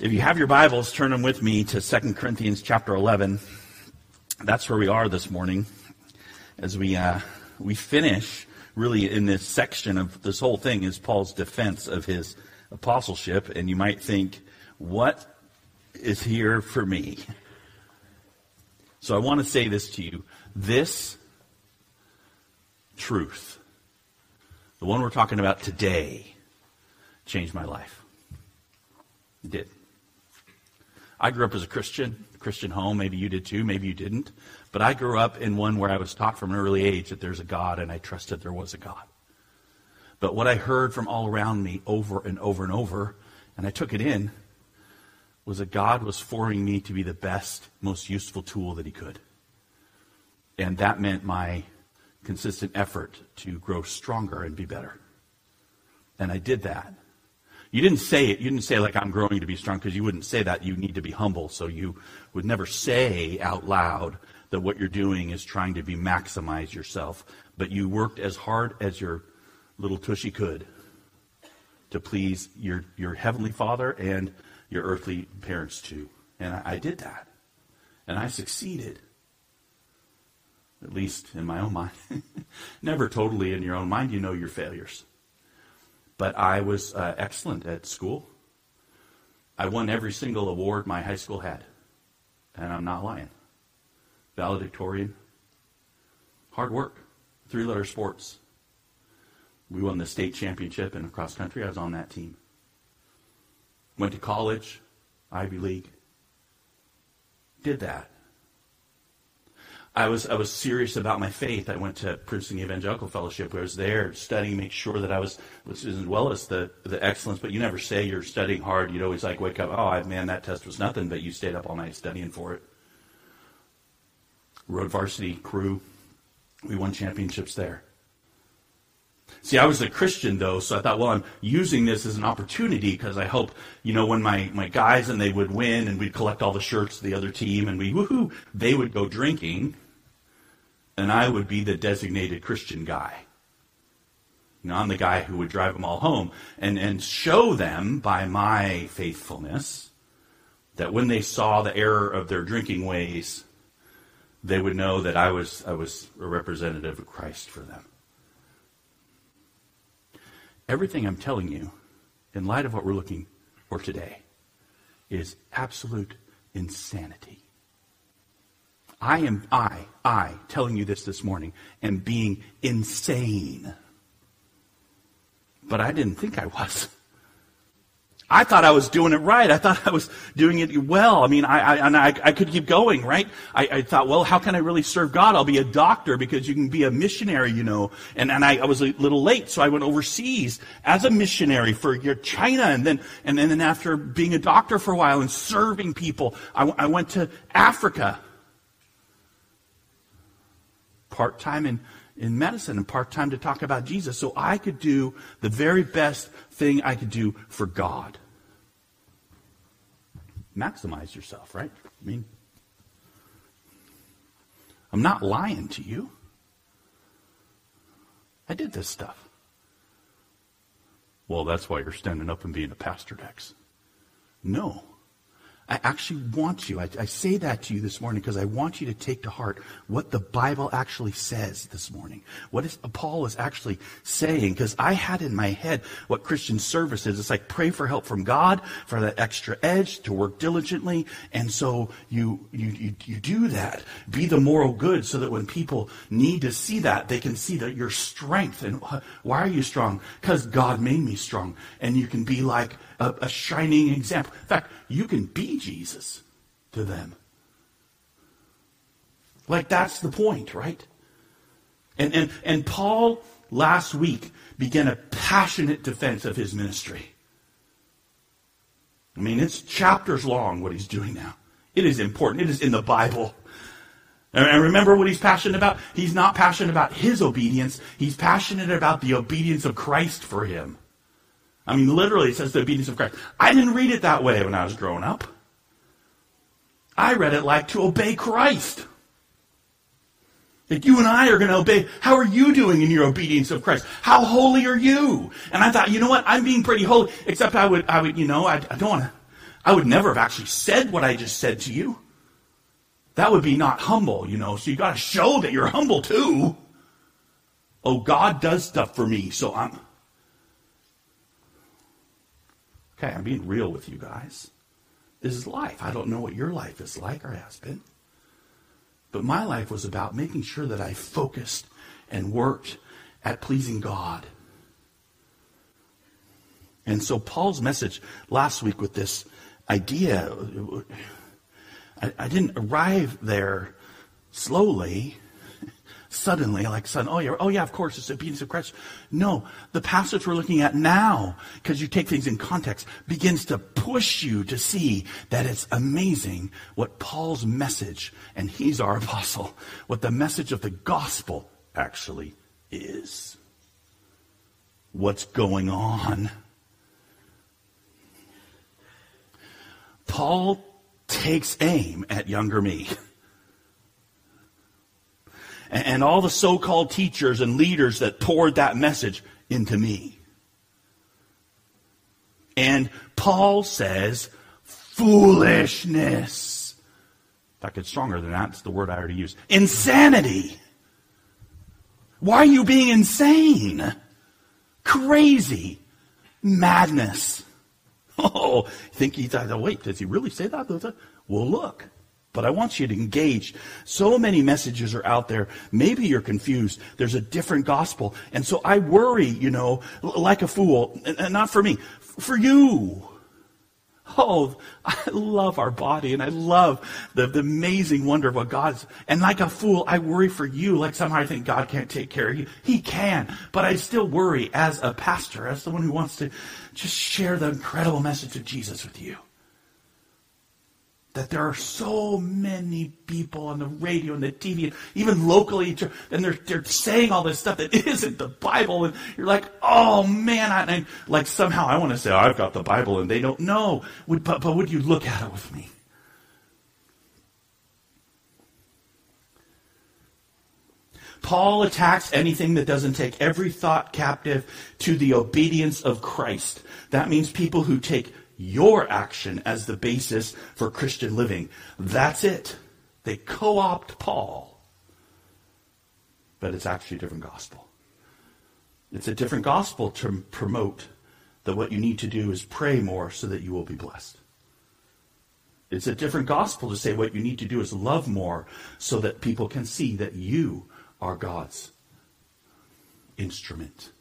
If you have your Bibles, turn them with me to 2 Corinthians chapter 11. That's where we are this morning as we, uh, we finish really in this section of this whole thing is Paul's defense of his apostleship. And you might think, what is here for me? So I want to say this to you. This truth, the one we're talking about today, changed my life. It did. I grew up as a Christian, Christian home. Maybe you did too. Maybe you didn't. But I grew up in one where I was taught from an early age that there's a God, and I trusted there was a God. But what I heard from all around me over and over and over, and I took it in, was that God was forming me to be the best, most useful tool that He could. And that meant my consistent effort to grow stronger and be better. And I did that. You didn't say it. You didn't say like I'm growing to be strong because you wouldn't say that. You need to be humble. So you would never say out loud that what you're doing is trying to be maximize yourself. But you worked as hard as your little tushy could to please your, your heavenly father and your earthly parents too. And I, I did that. And I succeeded. At least in my own mind. Never totally in your own mind. You know your failures. But I was uh, excellent at school. I won every single award my high school had. And I'm not lying. Valedictorian. Hard work. Three letter sports. We won the state championship in cross country. I was on that team. Went to college, Ivy League. Did that. I was I was serious about my faith. I went to Princeton Evangelical Fellowship. I was there studying, make sure that I was, as well as the the excellence. But you never say you're studying hard. You'd always like wake up. Oh man, that test was nothing. But you stayed up all night studying for it. Rowed varsity crew. We won championships there. See, I was a Christian though, so I thought, well, I'm using this as an opportunity because I hope, you know, when my, my guys and they would win and we'd collect all the shirts of the other team and we woohoo, they would go drinking and I would be the designated Christian guy. You know, I'm the guy who would drive them all home and, and show them by my faithfulness that when they saw the error of their drinking ways, they would know that I was, I was a representative of Christ for them. Everything I'm telling you, in light of what we're looking for today, is absolute insanity. I am, I, I, telling you this this morning, am being insane. But I didn't think I was. I thought I was doing it right. I thought I was doing it well. I mean, I, I and I, I, could keep going, right? I, I, thought, well, how can I really serve God? I'll be a doctor because you can be a missionary, you know. And, and I, I was a little late, so I went overseas as a missionary for China. And then, and then after being a doctor for a while and serving people, I, I went to Africa part time in, in medicine and part time to talk about Jesus so I could do the very best thing I could do for God. Maximize yourself, right? I mean, I'm not lying to you. I did this stuff. Well, that's why you're standing up and being a pastor, Dex. No. I actually want you, I, I say that to you this morning because I want you to take to heart what the Bible actually says this morning. What is, Paul is actually saying, because I had in my head what Christian service is. It's like pray for help from God, for that extra edge, to work diligently. And so you, you, you, you do that. Be the moral good so that when people need to see that, they can see that your strength. And why are you strong? Because God made me strong. And you can be like, a, a shining example. In fact, you can be Jesus to them. Like that's the point, right? And, and, and Paul last week began a passionate defense of his ministry. I mean, it's chapters long what he's doing now. It is important. It is in the Bible. And remember what he's passionate about? He's not passionate about his obedience. He's passionate about the obedience of Christ for him. I mean, literally, it says the obedience of Christ. I didn't read it that way when I was growing up. I read it like to obey Christ. That you and I are going to obey. How are you doing in your obedience of Christ? How holy are you? And I thought, you know what? I'm being pretty holy. Except I would, I would, you know, I, I don't want to, I would never have actually said what I just said to you. That would be not humble, you know. So you got to show that you're humble too. Oh, God does stuff for me, so I'm. Okay, I'm being real with you guys. This is life. I don't know what your life is like or has been. But my life was about making sure that I focused and worked at pleasing God. And so Paul's message last week with this idea, I, I didn't arrive there slowly suddenly, like sudden, oh yeah, oh yeah, of course, it's obedience of Christ. No, the passage we're looking at now, because you take things in context, begins to push you to see that it's amazing what Paul's message, and he's our apostle, what the message of the gospel actually is. What's going on? Paul takes aim at younger me. and all the so called teachers and leaders that poured that message into me. And Paul says, foolishness. In fact, it's stronger than that. It's the word I already used. Insanity. Why are you being insane? Crazy. Madness. Oh, think he thought, wait, does he really say that? Well, look. But I want you to engage. So many messages are out there. Maybe you're confused. There's a different gospel. And so I worry, you know, like a fool. And not for me, for you. Oh, I love our body and I love the, the amazing wonder of what God's. And like a fool, I worry for you. Like somehow I think God can't take care of you. He can. But I still worry as a pastor, as someone who wants to just share the incredible message of Jesus with you that there are so many people on the radio and the TV, and even locally, and they're, they're saying all this stuff that isn't the Bible. And you're like, oh man, I, I like somehow I want to say, oh, I've got the Bible, and they don't know. Would, but, but would you look at it with me? Paul attacks anything that doesn't take every thought captive to the obedience of Christ. That means people who take your action as the basis for Christian living. That's it. They co opt Paul. But it's actually a different gospel. It's a different gospel to promote that what you need to do is pray more so that you will be blessed. It's a different gospel to say what you need to do is love more so that people can see that you are God's instrument.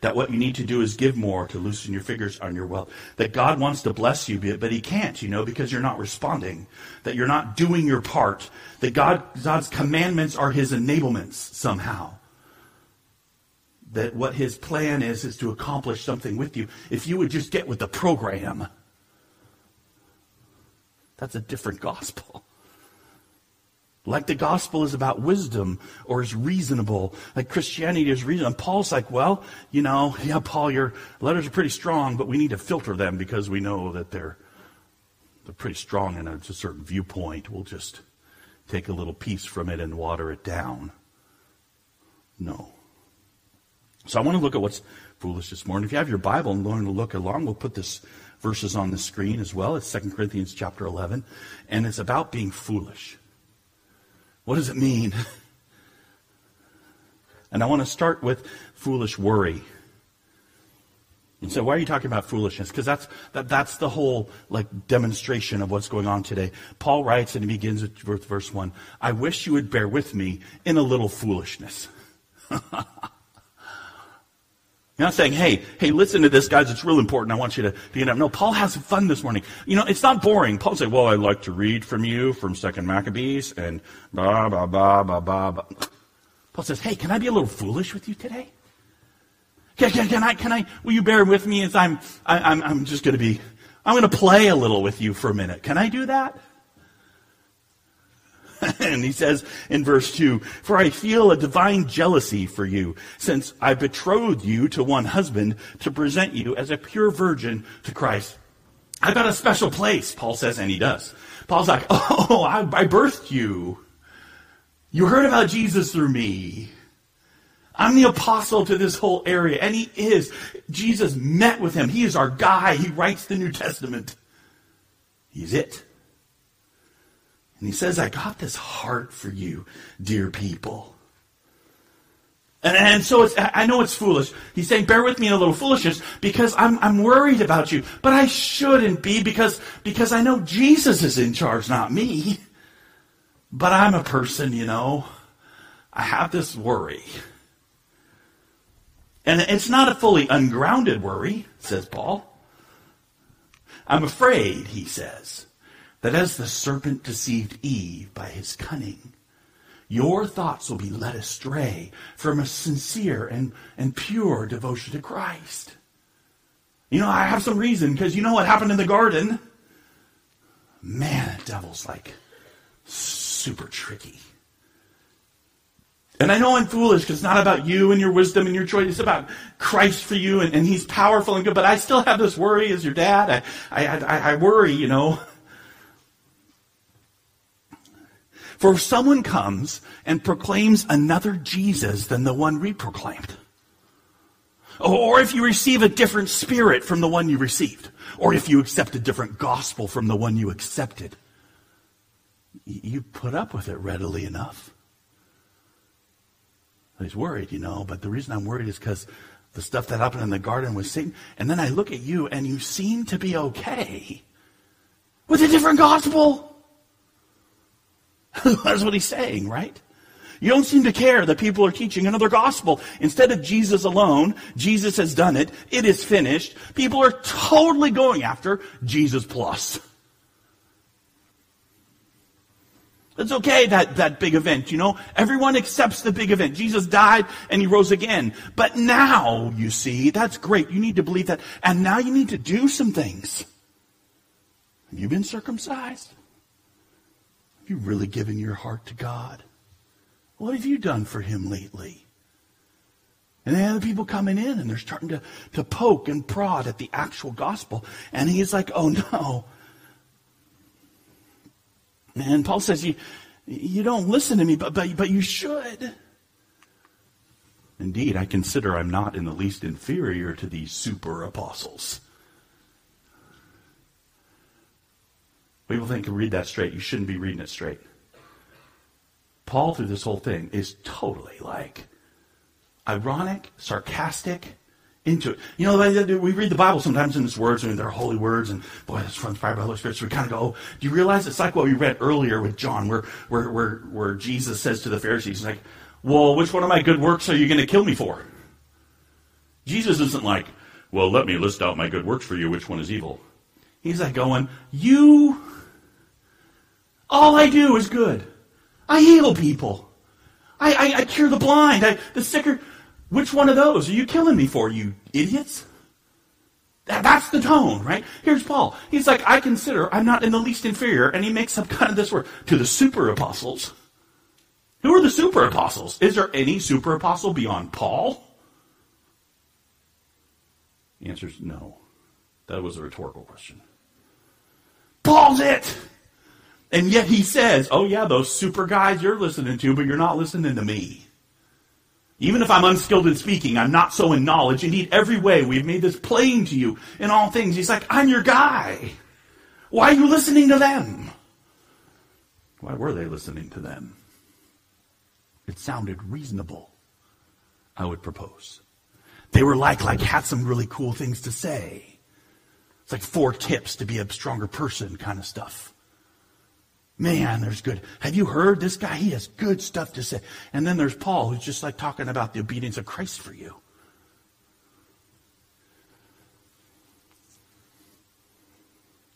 That what you need to do is give more to loosen your fingers on your wealth. That God wants to bless you, but He can't, you know, because you're not responding. That you're not doing your part. That God, God's commandments are His enablements somehow. That what His plan is, is to accomplish something with you. If you would just get with the program, that's a different gospel. Like the gospel is about wisdom or is reasonable. Like Christianity is reasonable. And Paul's like, well, you know, yeah, Paul, your letters are pretty strong, but we need to filter them because we know that they're they're pretty strong in a, certain viewpoint. We'll just take a little piece from it and water it down. No. So I want to look at what's foolish this morning. If you have your Bible and learn to look along, we'll put this verses on the screen as well. It's 2 Corinthians chapter 11, and it's about being foolish. What does it mean? And I want to start with foolish worry. And so why are you talking about foolishness? Because that's that, that's the whole like demonstration of what's going on today. Paul writes and he begins with verse one. I wish you would bear with me in a little foolishness. You're not saying, hey, hey, listen to this, guys. It's real important. I want you to be up. No, Paul has fun this morning. You know, it's not boring. Paul say, well, I'd like to read from you from Second Maccabees and blah, blah, blah, blah, blah, blah. Paul says, hey, can I be a little foolish with you today? Can, can, can I, can I, will you bear with me as I'm, I, I'm, I'm just going to be, I'm going to play a little with you for a minute. Can I do that? and he says in verse 2 For I feel a divine jealousy for you, since I betrothed you to one husband to present you as a pure virgin to Christ. I've got a special place, Paul says, and he does. Paul's like, Oh, I, I birthed you. You heard about Jesus through me. I'm the apostle to this whole area. And he is. Jesus met with him. He is our guy. He writes the New Testament. He's it. And he says, I got this heart for you, dear people. And, and so it's, I know it's foolish. He's saying, bear with me in a little foolishness because I'm, I'm worried about you. But I shouldn't be because, because I know Jesus is in charge, not me. But I'm a person, you know. I have this worry. And it's not a fully ungrounded worry, says Paul. I'm afraid, he says, that as the serpent deceived Eve by his cunning, your thoughts will be led astray from a sincere and, and pure devotion to Christ. You know, I have some reason because you know what happened in the garden? Man, the devil's like super tricky. And I know I'm foolish because it's not about you and your wisdom and your choice. It's about Christ for you and, and he's powerful and good. But I still have this worry as your dad. I, I, I, I worry, you know. For if someone comes and proclaims another Jesus than the one we proclaimed, or if you receive a different spirit from the one you received, or if you accept a different gospel from the one you accepted, you put up with it readily enough. He's worried, you know, but the reason I'm worried is because the stuff that happened in the garden was Satan. And then I look at you and you seem to be okay with a different gospel. That's what he's saying, right? You don't seem to care that people are teaching another gospel. Instead of Jesus alone, Jesus has done it. It is finished. People are totally going after Jesus plus. It's okay, that, that big event, you know? Everyone accepts the big event. Jesus died and he rose again. But now, you see, that's great. You need to believe that. And now you need to do some things. Have you been circumcised? You really given your heart to God? What have you done for him lately? And then other people coming in and they're starting to, to poke and prod at the actual gospel. And he's like, oh no, and Paul says, you, you don't listen to me, but, but, but you should. Indeed, I consider I'm not in the least inferior to these super apostles. People think you read that straight. You shouldn't be reading it straight. Paul, through this whole thing, is totally like ironic, sarcastic, into it. You know, we read the Bible sometimes in its words, and they're holy words, and boy, that's from inspired by the Holy Spirit. So we kind of go, oh, do you realize it's like what we read earlier with John, where, where, where, where Jesus says to the Pharisees, like, well, which one of my good works are you going to kill me for? Jesus isn't like, well, let me list out my good works for you. Which one is evil? He's like going, you, all I do is good. I heal people. I, I, I cure the blind. I, the sicker. Which one of those are you killing me for, you idiots? That's the tone, right? Here's Paul. He's like, I consider I'm not in the least inferior, and he makes up kind of this word to the super apostles. Who are the super apostles? Is there any super apostle beyond Paul? The answer is no. That was a rhetorical question. Paul's it! And yet he says, oh yeah, those super guys you're listening to, but you're not listening to me. Even if I'm unskilled in speaking, I'm not so in knowledge. Indeed, every way we've made this plain to you in all things. He's like, I'm your guy. Why are you listening to them? Why were they listening to them? It sounded reasonable, I would propose. They were like, like, had some really cool things to say. It's like four tips to be a stronger person kind of stuff. Man, there's good. Have you heard this guy? He has good stuff to say. And then there's Paul, who's just like talking about the obedience of Christ for you.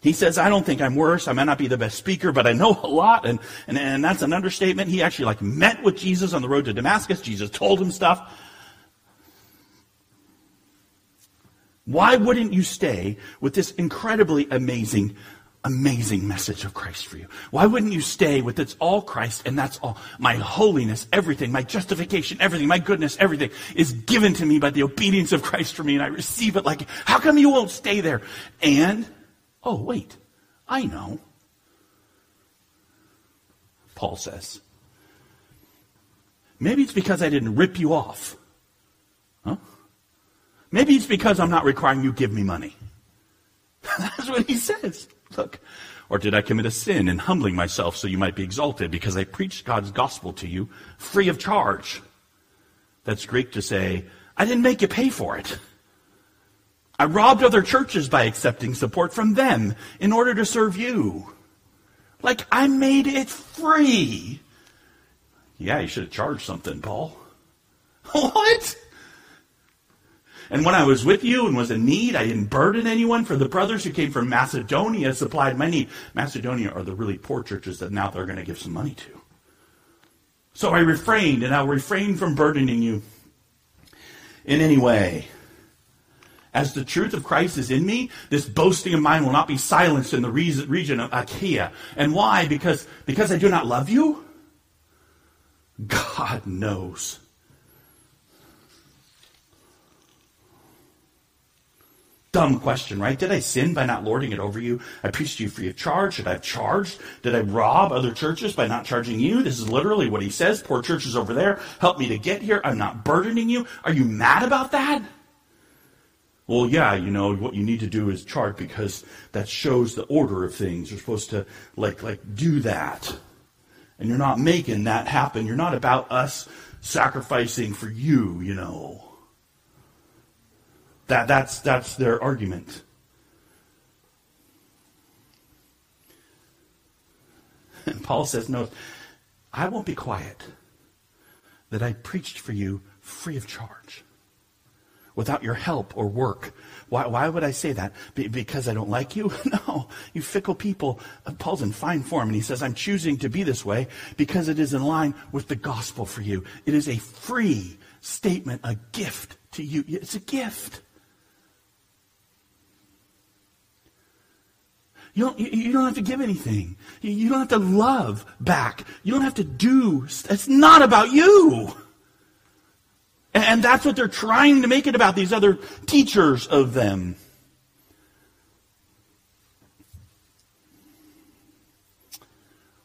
He says, I don't think I'm worse. I might not be the best speaker, but I know a lot. And, and, and that's an understatement. He actually like met with Jesus on the road to Damascus. Jesus told him stuff. Why wouldn't you stay with this incredibly amazing amazing message of Christ for you. Why wouldn't you stay with it's all Christ and that's all? My holiness, everything, my justification, everything, my goodness, everything is given to me by the obedience of Christ for me and I receive it like, how come you won't stay there? And, oh wait, I know. Paul says, maybe it's because I didn't rip you off Huh? Maybe it's because I'm not requiring you give me money. That's what he says. Look. Or did I commit a sin in humbling myself so you might be exalted because I preached God's gospel to you free of charge? That's Greek to say, I didn't make you pay for it. I robbed other churches by accepting support from them in order to serve you. Like I made it free. Yeah, you should have charged something, Paul. what? And when I was with you and was in need, I didn't burden anyone, for the brothers who came from Macedonia supplied my need. Macedonia are the really poor churches that now they're going to give some money to. So I refrained, and I'll refrain from burdening you in any way. As the truth of Christ is in me, this boasting of mine will not be silenced in the region of Achaia. And why? Because, because I do not love you? God knows. Dumb question, right? Did I sin by not lording it over you? I preached to you free of charge. Should I have charged? Did I rob other churches by not charging you? This is literally what he says. Poor churches over there. Help me to get here. I'm not burdening you. Are you mad about that? Well, yeah, you know, what you need to do is chart because that shows the order of things. You're supposed to like like do that. And you're not making that happen. You're not about us sacrificing for you, you know. That, that's, that's their argument. And Paul says, No, I won't be quiet that I preached for you free of charge, without your help or work. Why, why would I say that? Be, because I don't like you? No, you fickle people. Uh, Paul's in fine form, and he says, I'm choosing to be this way because it is in line with the gospel for you. It is a free statement, a gift to you. It's a gift. You don't, you don't have to give anything. You don't have to love back. You don't have to do. It's not about you. And that's what they're trying to make it about, these other teachers of them.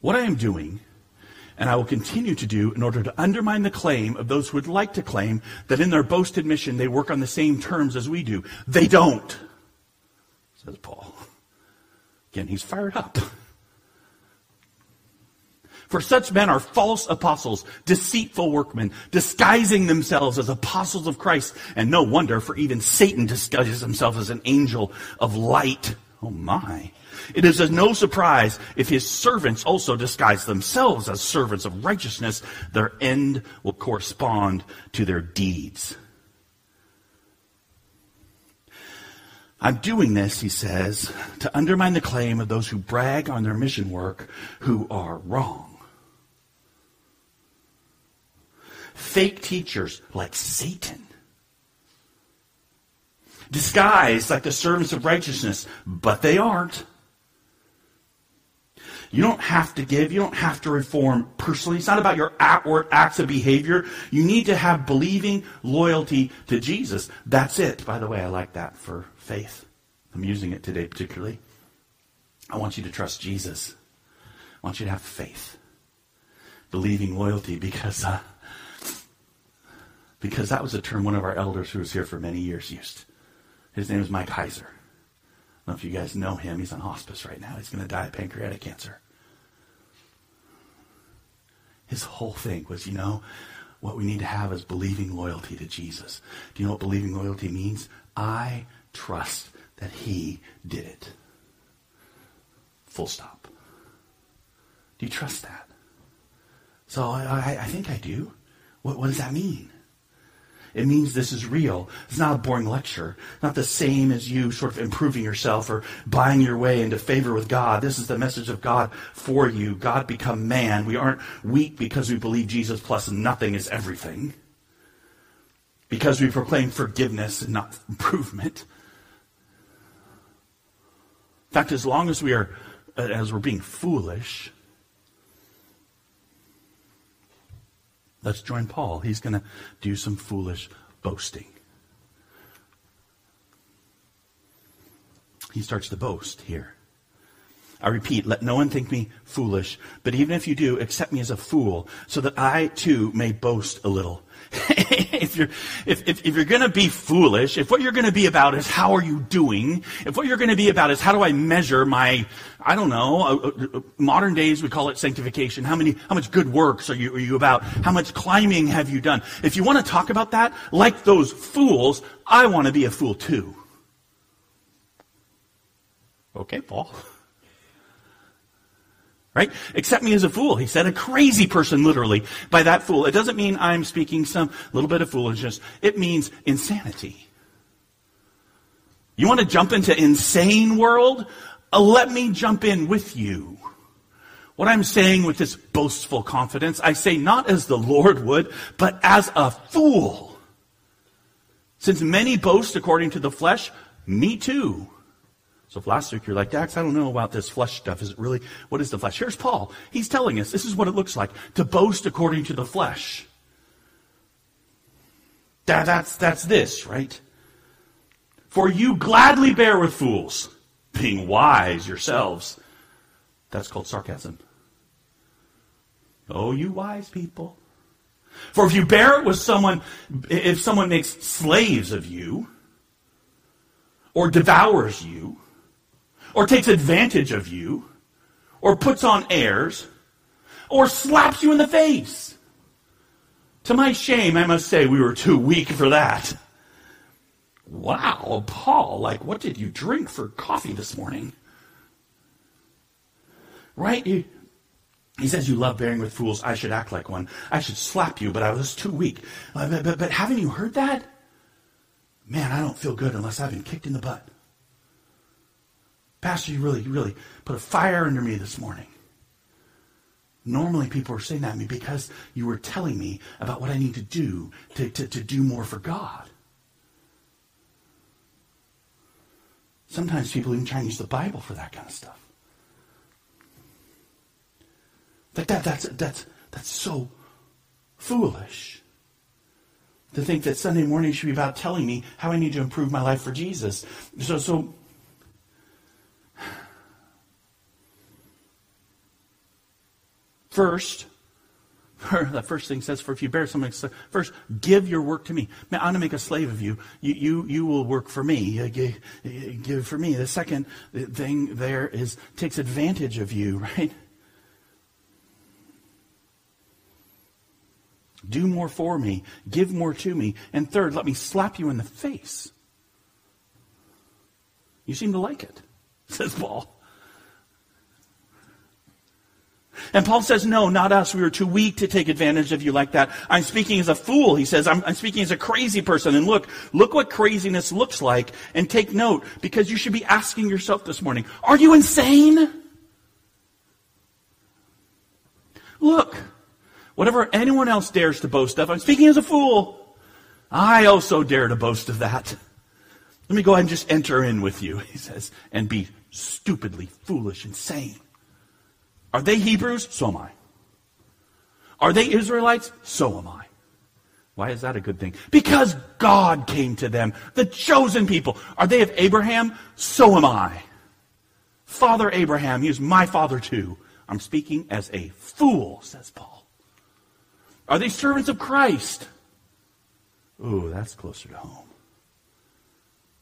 What I am doing, and I will continue to do in order to undermine the claim of those who would like to claim that in their boasted mission they work on the same terms as we do. They don't, says Paul. Again, he's fired up. For such men are false apostles, deceitful workmen, disguising themselves as apostles of Christ. And no wonder, for even Satan disguises himself as an angel of light. Oh my. It is no surprise if his servants also disguise themselves as servants of righteousness. Their end will correspond to their deeds. I'm doing this, he says, to undermine the claim of those who brag on their mission work who are wrong. Fake teachers like Satan. Disguised like the servants of righteousness, but they aren't. You don't have to give. You don't have to reform personally. It's not about your outward acts of behavior. You need to have believing loyalty to Jesus. That's it. By the way, I like that for faith. I'm using it today particularly. I want you to trust Jesus. I want you to have faith. Believing loyalty because uh, because that was a term one of our elders who was here for many years used. His name is Mike Heiser. I don't know if you guys know him. He's on hospice right now. He's going to die of pancreatic cancer. His whole thing was, you know, what we need to have is believing loyalty to Jesus. Do you know what believing loyalty means? I trust that he did it. Full stop. Do you trust that? So I, I, think I do. What, what does that mean? It means this is real. It's not a boring lecture. Not the same as you sort of improving yourself or buying your way into favor with God. This is the message of God for you. God become man. We aren't weak because we believe Jesus plus nothing is everything. Because we proclaim forgiveness and not improvement. In fact, as long as we are, uh, as we're being foolish, Let's join Paul. He's going to do some foolish boasting. He starts to boast here. I repeat, let no one think me foolish, but even if you do, accept me as a fool, so that I too may boast a little. if you're if, if, if you're going to be foolish, if what you're going to be about is how are you doing, if what you're going to be about is how do I measure my, I don't know, uh, uh, uh, modern days we call it sanctification. How many, how much good works are you, are you about? How much climbing have you done? If you want to talk about that, like those fools, I want to be a fool too. Okay, Paul. Right? Accept me as a fool. He said a crazy person, literally, by that fool. It doesn't mean I'm speaking some little bit of foolishness. It means insanity. You want to jump into insane world? Uh, let me jump in with you. What I'm saying with this boastful confidence, I say not as the Lord would, but as a fool. Since many boast according to the flesh, me too. So if last week you're like, Dax, I don't know about this flesh stuff. Is it really, what is the flesh? Here's Paul. He's telling us this is what it looks like to boast according to the flesh. That, that's, that's this, right? For you gladly bear with fools, being wise yourselves. That's called sarcasm. Oh, you wise people. For if you bear it with someone, if someone makes slaves of you, or devours you, or takes advantage of you, or puts on airs, or slaps you in the face. To my shame, I must say we were too weak for that. Wow, Paul, like, what did you drink for coffee this morning? Right? He, he says, You love bearing with fools. I should act like one. I should slap you, but I was too weak. Uh, but, but, but haven't you heard that? Man, I don't feel good unless I've been kicked in the butt. Pastor, you really, really put a fire under me this morning. Normally, people are saying that to me because you were telling me about what I need to do to, to, to do more for God. Sometimes people even try and use the Bible for that kind of stuff. That, that, that's, that's, that's so foolish. To think that Sunday morning should be about telling me how I need to improve my life for Jesus. So, so First, the first thing says, for if you bear something, first, give your work to me. Man, I'm going to make a slave of you. You, you, you will work for me. Give, give for me. The second thing there is takes advantage of you, right? Do more for me. Give more to me. And third, let me slap you in the face. You seem to like it, says Paul. And Paul says, no, not us. We were too weak to take advantage of you like that. I'm speaking as a fool. He says, I'm, I'm, speaking as a crazy person. And look, look what craziness looks like. And take note, because you should be asking yourself this morning, are you insane? Look, whatever anyone else dares to boast of, I'm speaking as a fool. I also dare to boast of that. Let me go ahead and just enter in with you, he says, and be stupidly foolish, insane. Are they Hebrews? So am I. Are they Israelites? So am I. Why is that a good thing? Because God came to them, the chosen people. Are they of Abraham? So am I. Father Abraham, he my father too. I'm speaking as a fool, says Paul. Are they servants of Christ? Ooh, that's closer to home.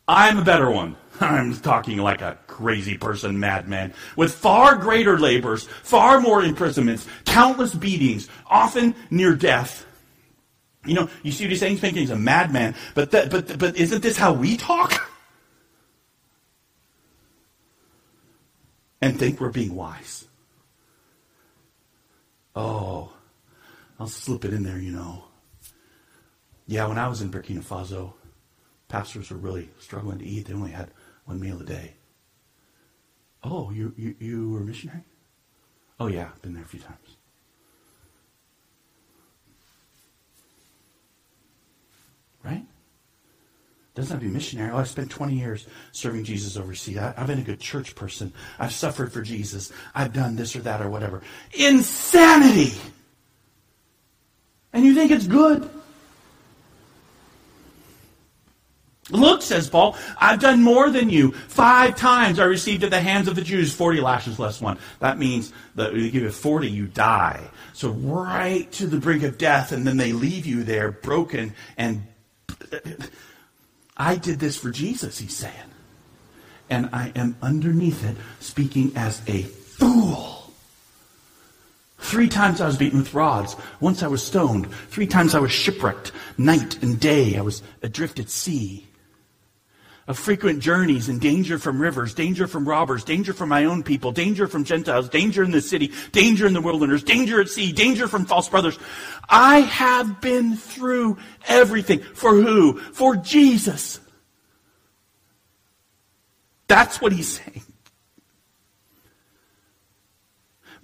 I'm a better one. I'm talking like a crazy person, madman, with far greater labors, far more imprisonments, countless beatings, often near death. You know, you see what he's saying? He's thinking he's a madman, but, that, but, but isn't this how we talk? And think we're being wise. Oh, I'll slip it in there, you know. Yeah, when I was in Burkina Faso, pastors were really struggling to eat. They only had one meal a day. Oh, you, you, you were a missionary? Oh, yeah, been there a few times. Right? Doesn't have to be missionary. Oh, I spent 20 years serving Jesus overseas. I, I've been a good church person. I've suffered for Jesus. I've done this or that or whatever. Insanity! And you think it's good? Look, says Paul, I've done more than you. Five times I received at the hands of the Jews 40 lashes less one. That means that if you give it 40, you die. So right to the brink of death, and then they leave you there broken. And I did this for Jesus, he's saying. And I am underneath it speaking as a fool. Three times I was beaten with rods. Once I was stoned. Three times I was shipwrecked. Night and day I was adrift at sea of frequent journeys and danger from rivers, danger from robbers, danger from my own people, danger from Gentiles, danger in the city, danger in the wilderness, danger at sea, danger from false brothers. I have been through everything. For who? For Jesus. That's what he's saying.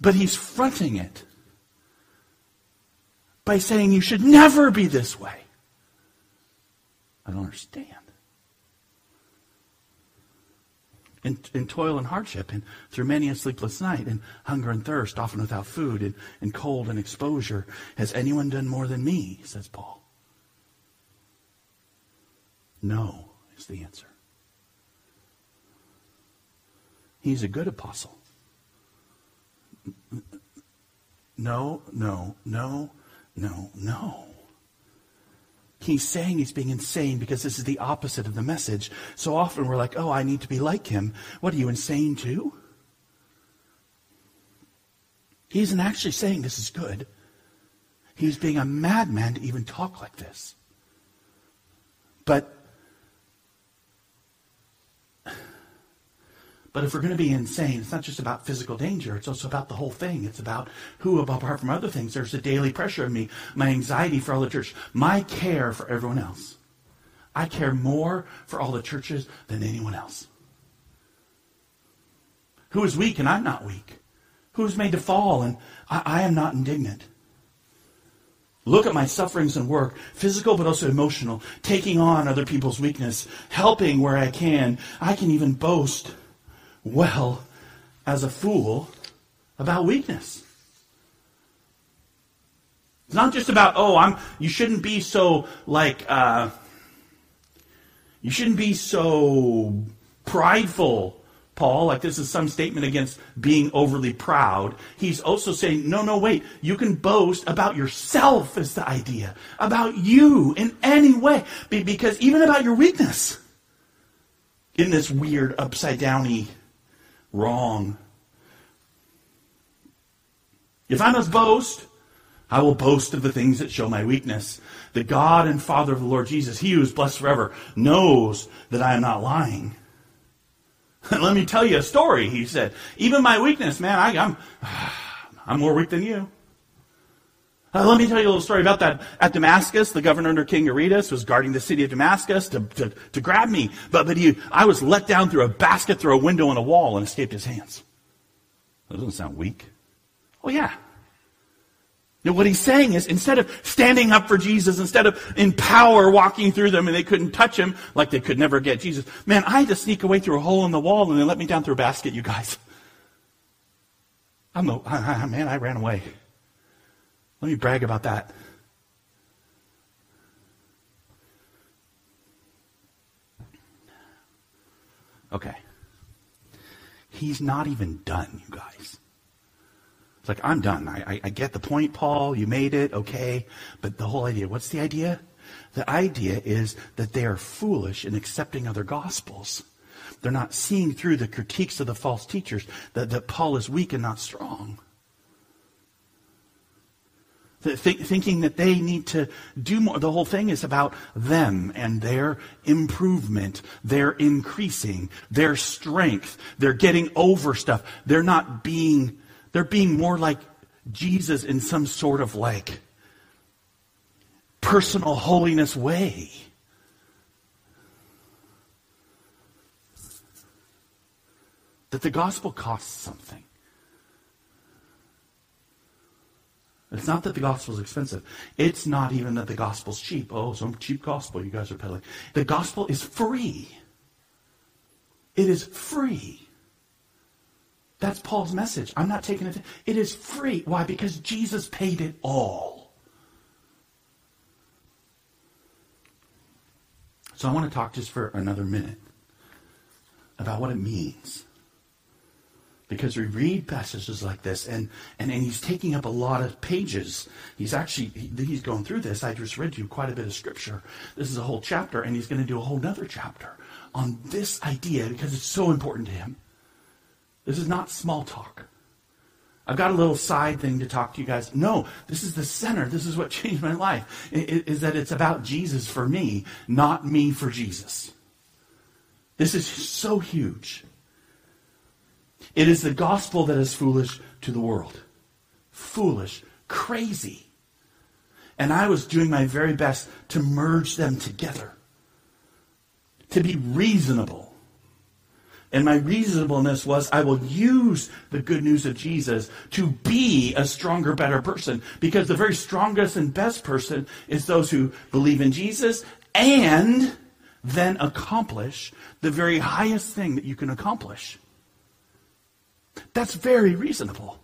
But he's fronting it by saying you should never be this way. I don't understand. In, in toil and hardship, and through many a sleepless night, and hunger and thirst, often without food, and, and cold and exposure. Has anyone done more than me? says Paul. No, is the answer. He's a good apostle. No, no, no, no, no. He's saying he's being insane because this is the opposite of the message. So often we're like, oh, I need to be like him. What are you, insane too? He isn't actually saying this is good. He's being a madman to even talk like this. But But if we're going to be insane, it's not just about physical danger. It's also about the whole thing. It's about who, apart from other things, there's a daily pressure on me, my anxiety for all the church, my care for everyone else. I care more for all the churches than anyone else. Who is weak and I'm not weak? Who is made to fall and I, I am not indignant? Look at my sufferings and work, physical but also emotional, taking on other people's weakness, helping where I can. I can even boast well as a fool about weakness. It's not just about, oh, I'm you shouldn't be so like uh, you shouldn't be so prideful, Paul, like this is some statement against being overly proud. He's also saying, no, no, wait, you can boast about yourself is the idea. About you in any way. Because even about your weakness in this weird upside downy wrong. If I must boast, I will boast of the things that show my weakness. The God and Father of the Lord Jesus, He who is blessed forever, knows that I am not lying. Let me tell you a story, he said. Even my weakness, man, I, am I'm, I'm more weak than you. Uh, let me tell you a little story about that. At Damascus, the governor under King Aretas was guarding the city of Damascus to, to, to grab me. But, but he, I was let down through a basket, through a window in a wall, and escaped his hands. That doesn't sound weak. Oh, yeah. Now, what he's saying is instead of standing up for Jesus, instead of in power walking through them and they couldn't touch him like they could never get Jesus, man, I had to sneak away through a hole in the wall and they let me down through a basket, you guys. I'm the, man, I ran away. Let me brag about that. Okay. He's not even done, you guys. It's like, I'm done. I, I, I, get the point, Paul. You made it. Okay. But the whole idea, what's the idea? The idea is that they are foolish in accepting other gospels. They're not seeing through the critiques of the false teachers that, that Paul is weak and not strong th- thinking that they need to do more. The whole thing is about them and their improvement, their increasing, their strength. They're getting over stuff. They're not being, they're being more like Jesus in some sort of like personal holiness way. That the gospel costs something. It's not that the gospel is expensive. It's not even that the gospel's cheap. Oh, some cheap gospel you guys are peddling. The gospel is free. It is free. That's Paul's message. I'm not taking it. It is free. Why? Because Jesus paid it all. So I want to talk just for another minute about what it means. Because we read passages like this, and, and, and he's taking up a lot of pages. He's actually, he, he's going through this. I just read you quite a bit of scripture. This is a whole chapter, and he's going to do a whole other chapter on this idea because it's so important to him. This is not small talk. I've got a little side thing to talk to you guys. No, this is the center. This is what changed my life. Is that it's about Jesus for me, not me for Jesus. This is so huge. It is the gospel that is foolish to the world. Foolish, crazy. And I was doing my very best to merge them together, to be reasonable and my reasonableness was I will use the good news of Jesus to be a stronger, better person. Because the very strongest and best person is those who believe in Jesus and then accomplish the very highest thing that you can accomplish. That's very reasonable.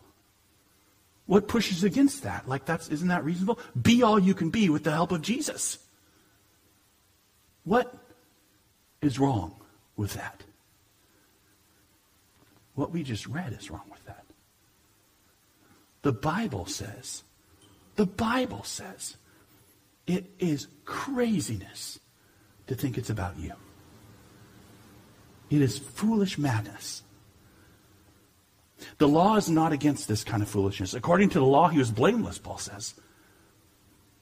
What pushes against that? Like that's isn't that reasonable? Be all you can be with the help of Jesus. What is wrong with that? What we just read is wrong with that. The Bible says, the Bible says, it is craziness to think it's about you. It is foolish madness. The law is not against this kind of foolishness. According to the law, he was blameless, Paul says.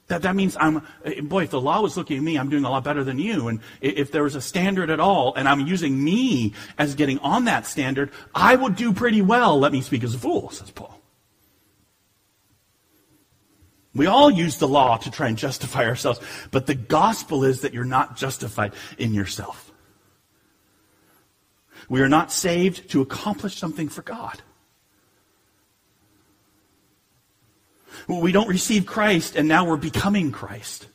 That, that means I'm, eh, boy, if the law was looking at me, I'm doing a lot better than you. And if there was a standard at all, and I'm using me as getting on that standard, I would do pretty well. Let me speak as a fool, says Paul. We all use the law to try and justify ourselves, but the gospel is that you're not justified in yourself. We are not saved to accomplish something for God. We don't receive Christ and now we're becoming Christ.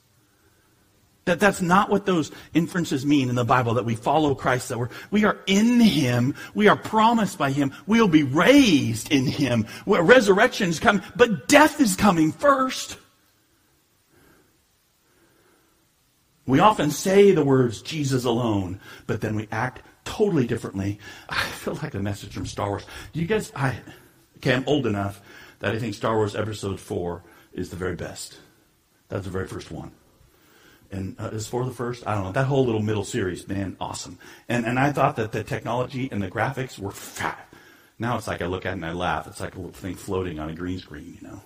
That that's not what those inferences mean in the Bible, that we follow Christ, that we're, we are in Him, we are promised by Him, we'll be raised in Him. Resurrection is coming, but death is coming first. We often say the words Jesus alone, but then we act totally differently. I feel like a message from Star Wars. Do you guys, I, okay, I'm old enough that I think Star Wars Episode 4 is the very best. That's the very first one. And uh, is for the first? I don't know. That whole little middle series, man, awesome. And and I thought that the technology and the graphics were fat. Now it's like I look at it and I laugh. It's like a little thing floating on a green screen, you know.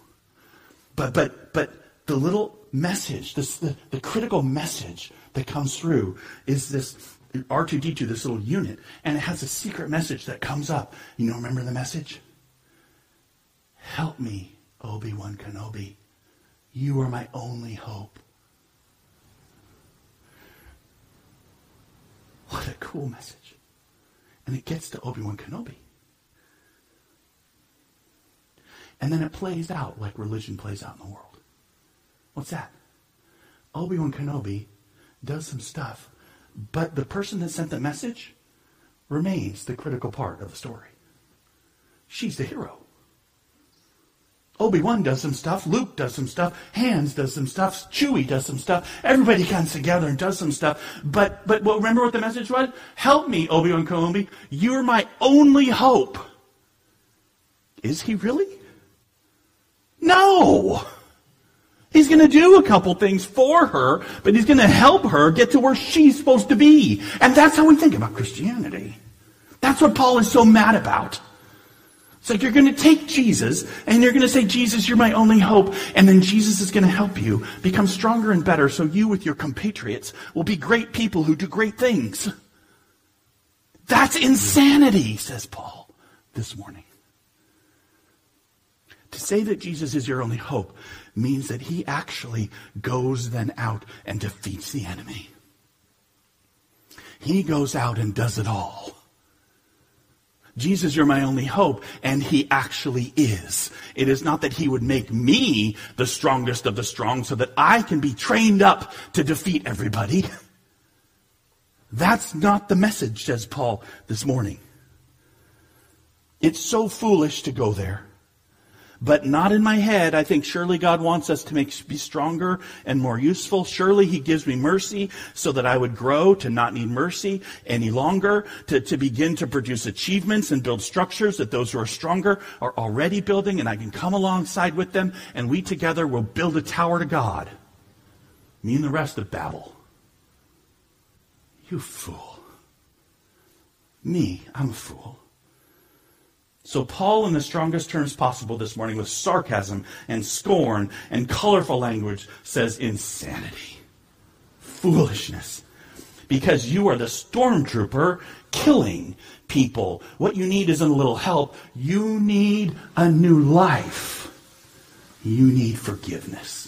But but but the little message, this the, the critical message that comes through is this R2D2, this little unit, and it has a secret message that comes up. You know, remember the message? Help me, Obi Wan Kenobi. You are my only hope. What a cool message. And it gets to Obi Wan Kenobi. And then it plays out like religion plays out in the world. What's that? Obi Wan Kenobi does some stuff, but the person that sent the message remains the critical part of the story. She's the hero. Obi-Wan does some stuff, Luke does some stuff, Hans does some stuff, Chewie does some stuff, everybody comes together and does some stuff. But, but well, remember what the message was? Help me, Obi-Wan Kenobi. You're my only hope. Is he really? No! He's going to do a couple things for her, but he's going to help her get to where she's supposed to be. And that's how we think about Christianity. That's what Paul is so mad about. It's like you're going to take Jesus and you're going to say, Jesus, you're my only hope. And then Jesus is going to help you become stronger and better so you with your compatriots will be great people who do great things. That's insanity, says Paul this morning. To say that Jesus is your only hope means that he actually goes then out and defeats the enemy. He goes out and does it all. Jesus, you're my only hope. And he actually is. It is not that he would make me the strongest of the strong so that I can be trained up to defeat everybody. That's not the message, says Paul this morning. It's so foolish to go there. But not in my head. I think surely God wants us to make, be stronger and more useful. Surely He gives me mercy so that I would grow to not need mercy any longer, to, to begin to produce achievements and build structures that those who are stronger are already building, and I can come alongside with them, and we together will build a tower to God. Me and the rest of Babel. You fool. Me, I'm a fool. So Paul, in the strongest terms possible this morning, with sarcasm and scorn and colorful language, says insanity, foolishness, because you are the stormtrooper killing people. What you need isn't a little help. You need a new life. You need forgiveness.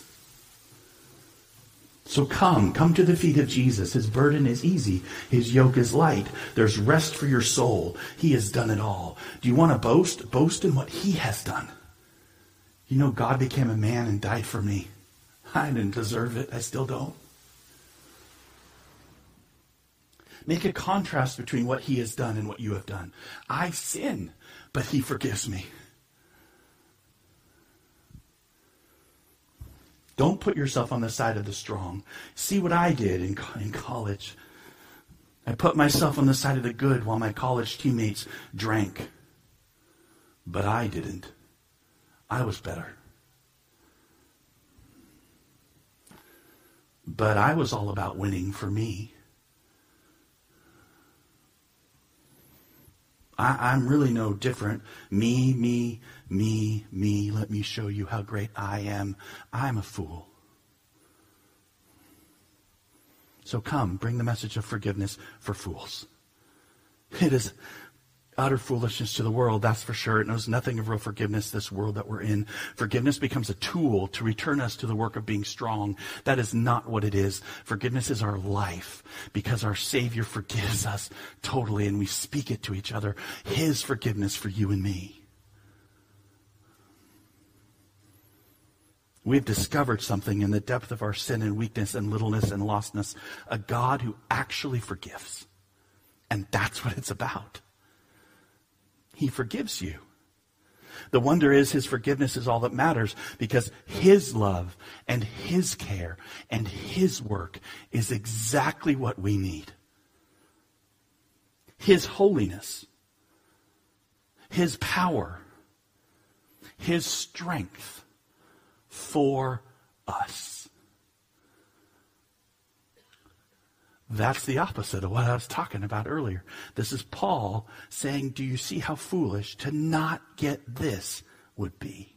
So come, come to the feet of Jesus. His burden is easy. His yoke is light. There's rest for your soul. He has done it all. Do you want to boast? Boast in what he has done. You know, God became a man and died for me. I didn't deserve it. I still don't. Make a contrast between what he has done and what you have done. I sin, but he forgives me. Don't put yourself on the side of the strong. See what I did in, in college. I put myself on the side of the good while my college teammates drank. But I didn't. I was better. But I was all about winning for me. I, am really no different. Me, me, me, me. Let me show you how great I am. I'm a fool. So come, bring the message of forgiveness for fools. It is utter foolishness to the world, that's for sure. It knows nothing of real forgiveness, this world that we're in. Forgiveness becomes a tool to return us to the work of being strong. That is not what it is. Forgiveness is our life because our Savior forgives us totally and we speak it to each other. His forgiveness for you and me. We've discovered something in the depth of our sin and weakness and littleness and lostness. A God who actually forgives. And that's what it's about. He forgives you. The wonder is his forgiveness is all that matters because his love and his care and his work is exactly what we need. His holiness, his power, his strength for us. That's the opposite of what I was talking about earlier. This is Paul saying, Do you see how foolish to not get this would be?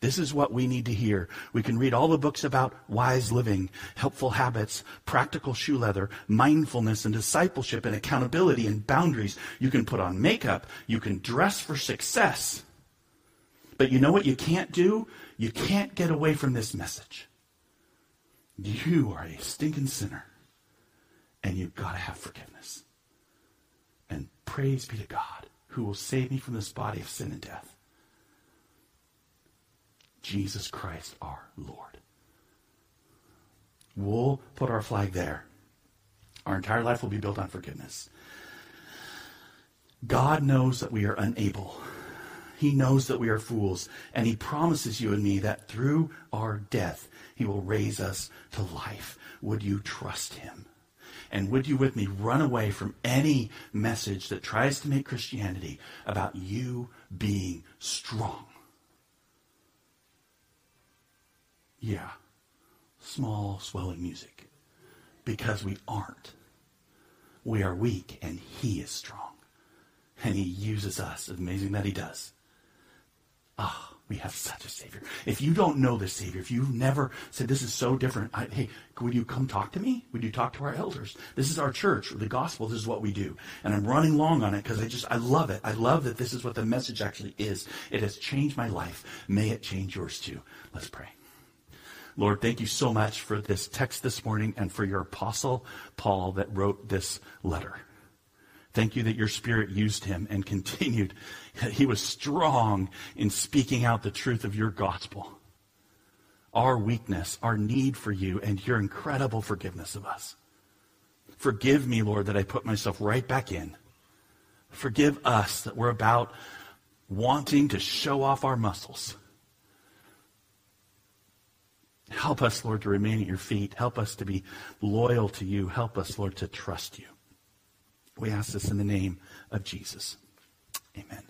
This is what we need to hear. We can read all the books about wise living, helpful habits, practical shoe leather, mindfulness and discipleship and accountability and boundaries. You can put on makeup. You can dress for success. But you know what you can't do? You can't get away from this message. You are a stinking sinner. And you've got to have forgiveness. And praise be to God who will save me from this body of sin and death. Jesus Christ our Lord. We'll put our flag there. Our entire life will be built on forgiveness. God knows that we are unable. He knows that we are fools. And He promises you and me that through our death, He will raise us to life. Would you trust Him? And would you with me run away from any message that tries to make Christianity about you being strong? Yeah, small, swelling music. Because we aren't. We are weak, and He is strong. And He uses us. Amazing that He does. Ah. Oh, we have such a Savior. If you don't know this Savior, if you've never said, This is so different, I, hey, would you come talk to me? Would you talk to our elders? This is our church. The gospel, this is what we do. And I'm running long on it because I just, I love it. I love that this is what the message actually is. It has changed my life. May it change yours too. Let's pray. Lord, thank you so much for this text this morning and for your apostle, Paul, that wrote this letter. Thank you that your spirit used him and continued. He was strong in speaking out the truth of your gospel. Our weakness, our need for you, and your incredible forgiveness of us. Forgive me, Lord, that I put myself right back in. Forgive us that we're about wanting to show off our muscles Help us, Lord, to remain at your feet. Help us to be loyal to you. Help us, Lord, to trust you. We ask this in the name of Jesus. Amen.